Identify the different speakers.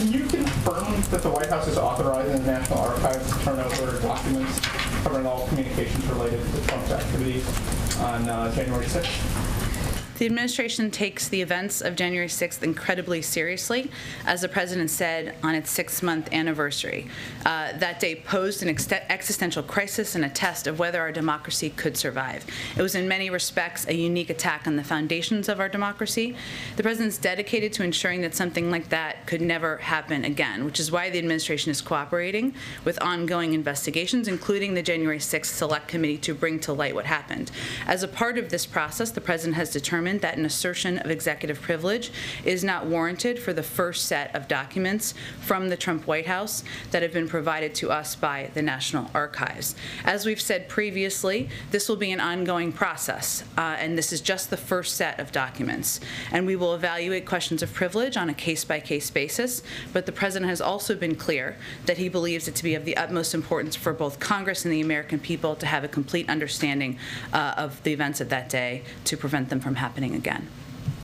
Speaker 1: can you confirm that the White House is authorizing the National Archives to turn over documents covering all communications related to Trump's activity on uh, January 6th?
Speaker 2: The administration takes the events of January 6th incredibly seriously, as the president said on its six month anniversary. Uh, that day posed an ex- existential crisis and a test of whether our democracy could survive. It was, in many respects, a unique attack on the foundations of our democracy. The president's dedicated to ensuring that something like that could never happen again, which is why the administration is cooperating with ongoing investigations, including the January 6th Select Committee, to bring to light what happened. As a part of this process, the president has determined that an assertion of executive privilege is not warranted for the first set of documents from the Trump White House that have been provided to us by the National Archives. As we've said previously, this will be an ongoing process, uh, and this is just the first set of documents. And we will evaluate questions of privilege on a case by case basis, but the President has also been clear that he believes it to be of the utmost importance for both Congress and the American people to have a complete understanding uh, of the events of that day to prevent them from happening again.